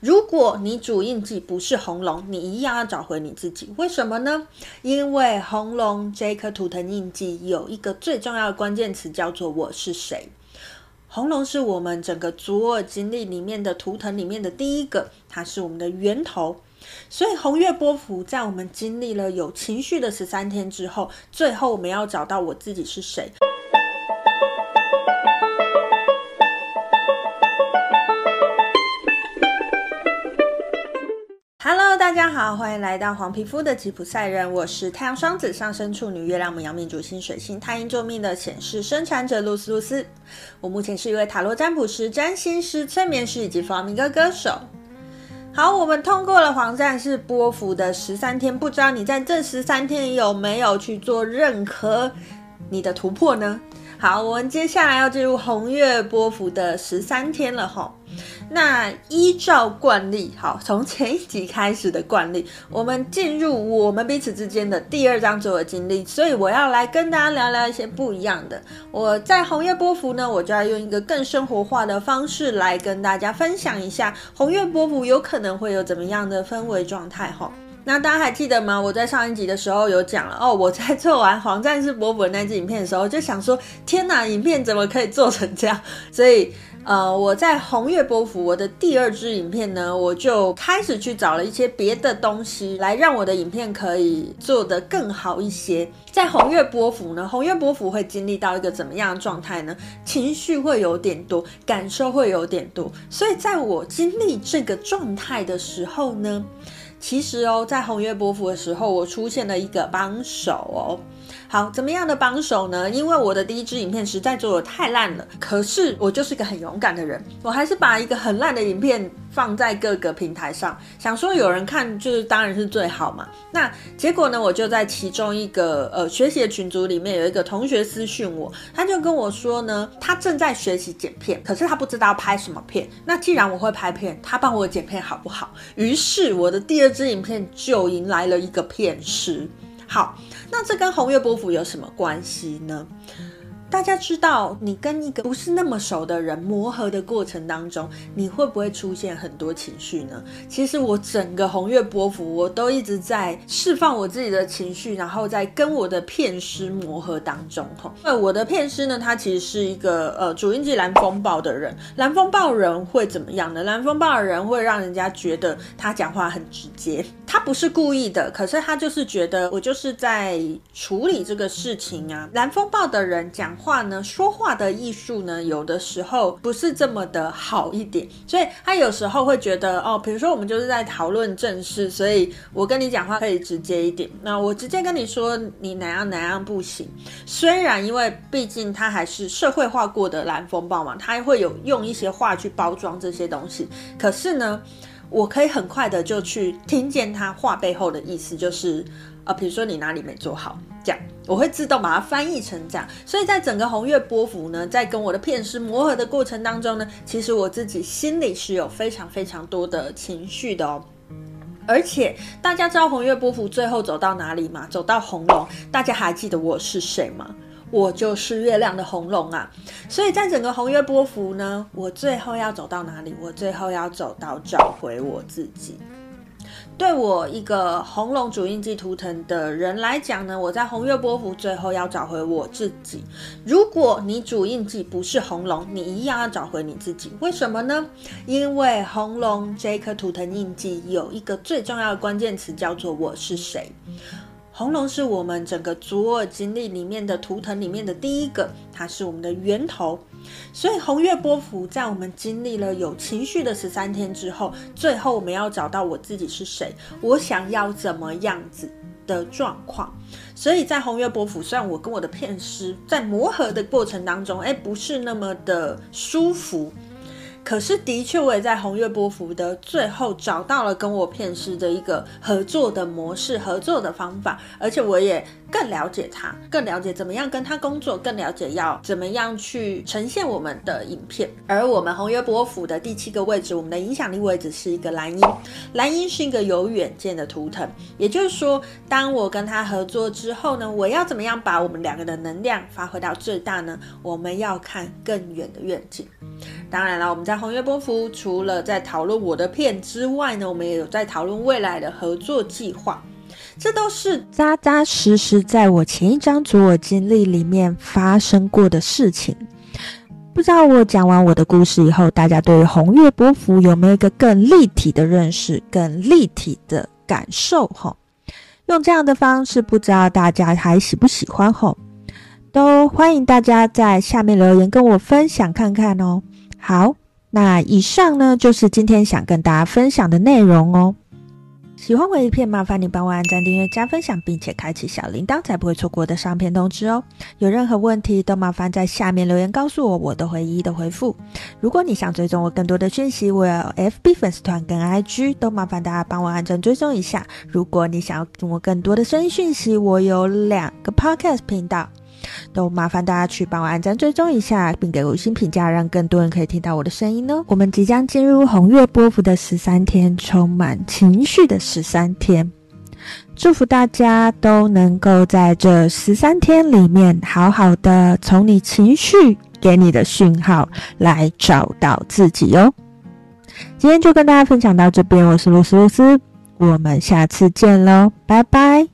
如果你主印记不是红龙，你一样要找回你自己。为什么呢？因为红龙这颗图腾印记有一个最重要的关键词，叫做“我是谁”。红龙是我们整个祖尔经历里面的图腾里面的第一个，它是我们的源头。所以红月波符在我们经历了有情绪的十三天之后，最后我们要找到我自己是谁。大家好，欢迎来到黄皮肤的吉普赛人，我是太阳双子上升处女月亮母羊命主星水星太阴坐命的显示生产者露丝露丝。我目前是一位塔罗占卜师、占星师、催眠师以及弗明哥歌手。好，我们通过了黄战士波符的十三天，不知道你在这十三天有没有去做任何你的突破呢？好，我们接下来要进入红月波符的十三天了哈。那依照惯例，好，从前一集开始的惯例，我们进入我们彼此之间的第二章自我经历，所以我要来跟大家聊聊一些不一样的。我在红月波符呢，我就要用一个更生活化的方式来跟大家分享一下红月波符有可能会有怎么样的氛围状态哈。那大家还记得吗？我在上一集的时候有讲了哦，我在做完黄战士波符那支影片的时候，就想说，天哪，影片怎么可以做成这样？所以，呃，我在红月波符我的第二支影片呢，我就开始去找了一些别的东西，来让我的影片可以做得更好一些。在红月波符呢，红月波符会经历到一个怎么样的状态呢？情绪会有点多，感受会有点多，所以在我经历这个状态的时候呢，其实哦，在红月波幅的时候，我出现了一个帮手哦。好，怎么样的帮手呢？因为我的第一支影片实在做的太烂了，可是我就是个很勇敢的人，我还是把一个很烂的影片放在各个平台上，想说有人看就是当然是最好嘛。那结果呢，我就在其中一个呃学习的群组里面有一个同学私讯我，他就跟我说呢，他正在学习剪片，可是他不知道拍什么片。那既然我会拍片，他帮我剪片好不好？于是我的第二支影片就迎来了一个片师。好，那这跟红月波符有什么关系呢？大家知道，你跟一个不是那么熟的人磨合的过程当中，你会不会出现很多情绪呢？其实我整个红月波幅，我都一直在释放我自己的情绪，然后在跟我的片师磨合当中。哈，那我的片师呢，他其实是一个呃主音级蓝风暴的人。蓝风暴人会怎么样呢？蓝风暴的人会让人家觉得他讲话很直接，他不是故意的，可是他就是觉得我就是在处理这个事情啊。蓝风暴的人讲。话呢，说话的艺术呢，有的时候不是这么的好一点，所以他有时候会觉得哦，比如说我们就是在讨论正事，所以我跟你讲话可以直接一点，那我直接跟你说你哪样哪样不行。虽然因为毕竟他还是社会化过的蓝风暴嘛，他会有用一些话去包装这些东西，可是呢，我可以很快的就去听见他话背后的意思，就是。啊，比如说你哪里没做好，这样我会自动把它翻译成这样。所以在整个红月波符呢，在跟我的片师磨合的过程当中呢，其实我自己心里是有非常非常多的情绪的哦。而且大家知道红月波符最后走到哪里吗？走到红龙。大家还记得我是谁吗？我就是月亮的红龙啊。所以在整个红月波符呢，我最后要走到哪里？我最后要走到找回我自己。对我一个红龙主印记图腾的人来讲呢，我在红月波符最后要找回我自己。如果你主印记不是红龙，你一样要找回你自己。为什么呢？因为红龙这颗图腾印记有一个最重要的关键词，叫做“我是谁”。红龙是我们整个左耳经历里面的图腾里面的第一个，它是我们的源头。所以红月波符在我们经历了有情绪的十三天之后，最后我们要找到我自己是谁，我想要怎么样子的状况。所以在红月波符，虽然我跟我的片师在磨合的过程当中，哎，不是那么的舒服。可是，的确，我也在红月波符的最后找到了跟我片师的一个合作的模式、合作的方法，而且我也更了解他，更了解怎么样跟他工作，更了解要怎么样去呈现我们的影片。而我们红月波符的第七个位置，我们的影响力位置是一个蓝鹰，蓝鹰是一个有远见的图腾，也就是说，当我跟他合作之后呢，我要怎么样把我们两个的能量发挥到最大呢？我们要看更远的愿景。当然了，我们在红月波符除了在讨论我的片之外呢，我们也有在讨论未来的合作计划。这都是扎扎实实在我前一章左耳经历里面发生过的事情。不知道我讲完我的故事以后，大家对于红月波符有没有一个更立体的认识、更立体的感受？吼，用这样的方式，不知道大家还喜不喜欢？吼，都欢迎大家在下面留言跟我分享看看哦。好，那以上呢就是今天想跟大家分享的内容哦。喜欢我的片，麻烦你帮我按赞、订阅、加分享，并且开启小铃铛，才不会错过我的上片通知哦。有任何问题都麻烦在下面留言告诉我，我都会一一的回复。如果你想追踪我更多的讯息，我有 FB 粉丝团跟 IG，都麻烦大家帮我按赞追踪一下。如果你想要听我更多的声音讯息，我有两个 Podcast 频道。都麻烦大家去帮我按赞追踪一下，并给五星评价，让更多人可以听到我的声音呢。我们即将进入红月波幅的十三天，充满情绪的十三天。祝福大家都能够在这十三天里面，好好的从你情绪给你的讯号来找到自己哦。今天就跟大家分享到这边，我是露丝露丝，我们下次见喽，拜拜。